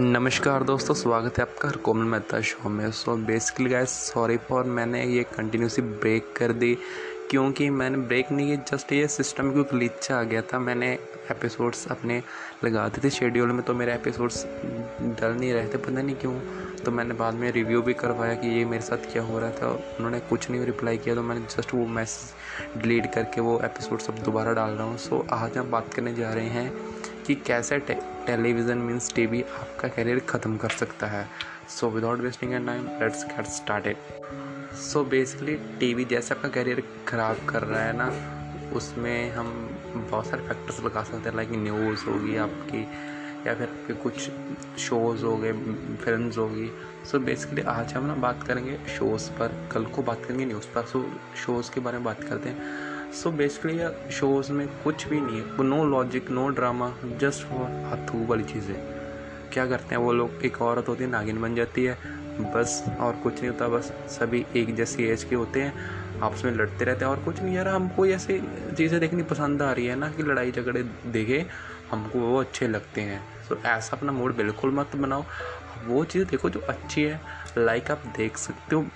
नमस्कार दोस्तों, स्वागत है आपका कोमल मेहता शो में। So basically guys sorry for मैंने ये कंटिन्यूसली ब्रेक कर दी, क्योंकि मैंने ब्रेक नहीं किया जस्ट ये सिस्टम की ग्लिच आ गया था, मैंने एपिसोड्स अपने लगा दिए थे शेड्यूल में तो मेरे एपिसोड्स डल नहीं रहे थे, पता नहीं क्यों। तो मैंने बाद में रिव्यू भी करवाया कि ये मेरे साथ क्या हो रहा था, उन्होंने कुछ नहीं रिप्लाई किया तो मैंने जस्ट वो मैसेज डिलीट करके वो एपिसोड सब दोबारा डाल रहा हूँ। सो आज हम बात करने जा रहे हैं कि कैसे टेलीविज़न मीन्स टीवी आपका करियर ख़त्म कर सकता है। So without wasting and time let's get started so basically TV जैसे आपका करियर ख़राब कर रहा है ना, उसमें हम बहुत सारे फैक्टर्स लगा सकते हैं लाइक न्यूज़ होगी आपकी, या फिर आपके कुछ शोज़ हो गए फ़िल्म होगी। सो बेसिकली आज हम ना बात करेंगे शोज़ पर। कल को बात करेंगे न्यूज़ पर। सो शोज़ के बारे में बात करते हैं। सो बेसिकली शोज़ में कुछ भी नहीं है। No logic no drama just for हथू वाली चीज़ें। क्या करते हैं वो लोग? एक औरत होती है, नागिन बन जाती है। बस और कुछ नहीं होता, बस सभी एक जैसी एज के होते हैं। आपस में लड़ते रहते हैं और कुछ नहीं। यार, हमको ऐसी चीज़ें देखनी पसंद आ रही है ना कि लड़ाई झगड़े देखे, हमको वो अच्छे लगते हैं। तो ऐसा अपना मूड बिल्कुल मत बनाओ। वो चीज़ देखो जो अच्छी है। लाइक आप देख सकते हो।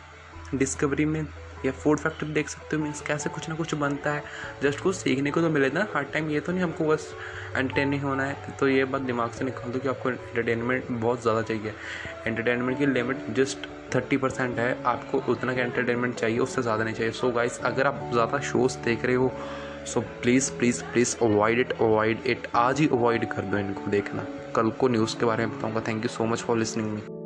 डिस्कवरी में या फ़ूड फैक्ट्री देख सकते हो मीन्स कैसे कुछ ना कुछ बनता है। जस्ट कुछ सीखने को तो मिले ना, हर टाइम ये तो नहीं हमको बस एंटरटेनिंग होना है। तो ये बात दिमाग से निकाल दो कि आपको एंटरटेनमेंट बहुत ज़्यादा चाहिए। एंटरटेनमेंट की लिमिट जस्ट थर्टी परसेंट है, आपको उतना का एंटरटेनमेंट चाहिए, उससे ज़्यादा नहीं चाहिए। सो so गाइस अगर आप ज़्यादा शोज़ देख रहे हो so please please please avoid it avoid it आज ही अवॉइड कर दो इनको देखना। कल को न्यूज़ के बारे में बताऊँगा। Thank you so much for listening me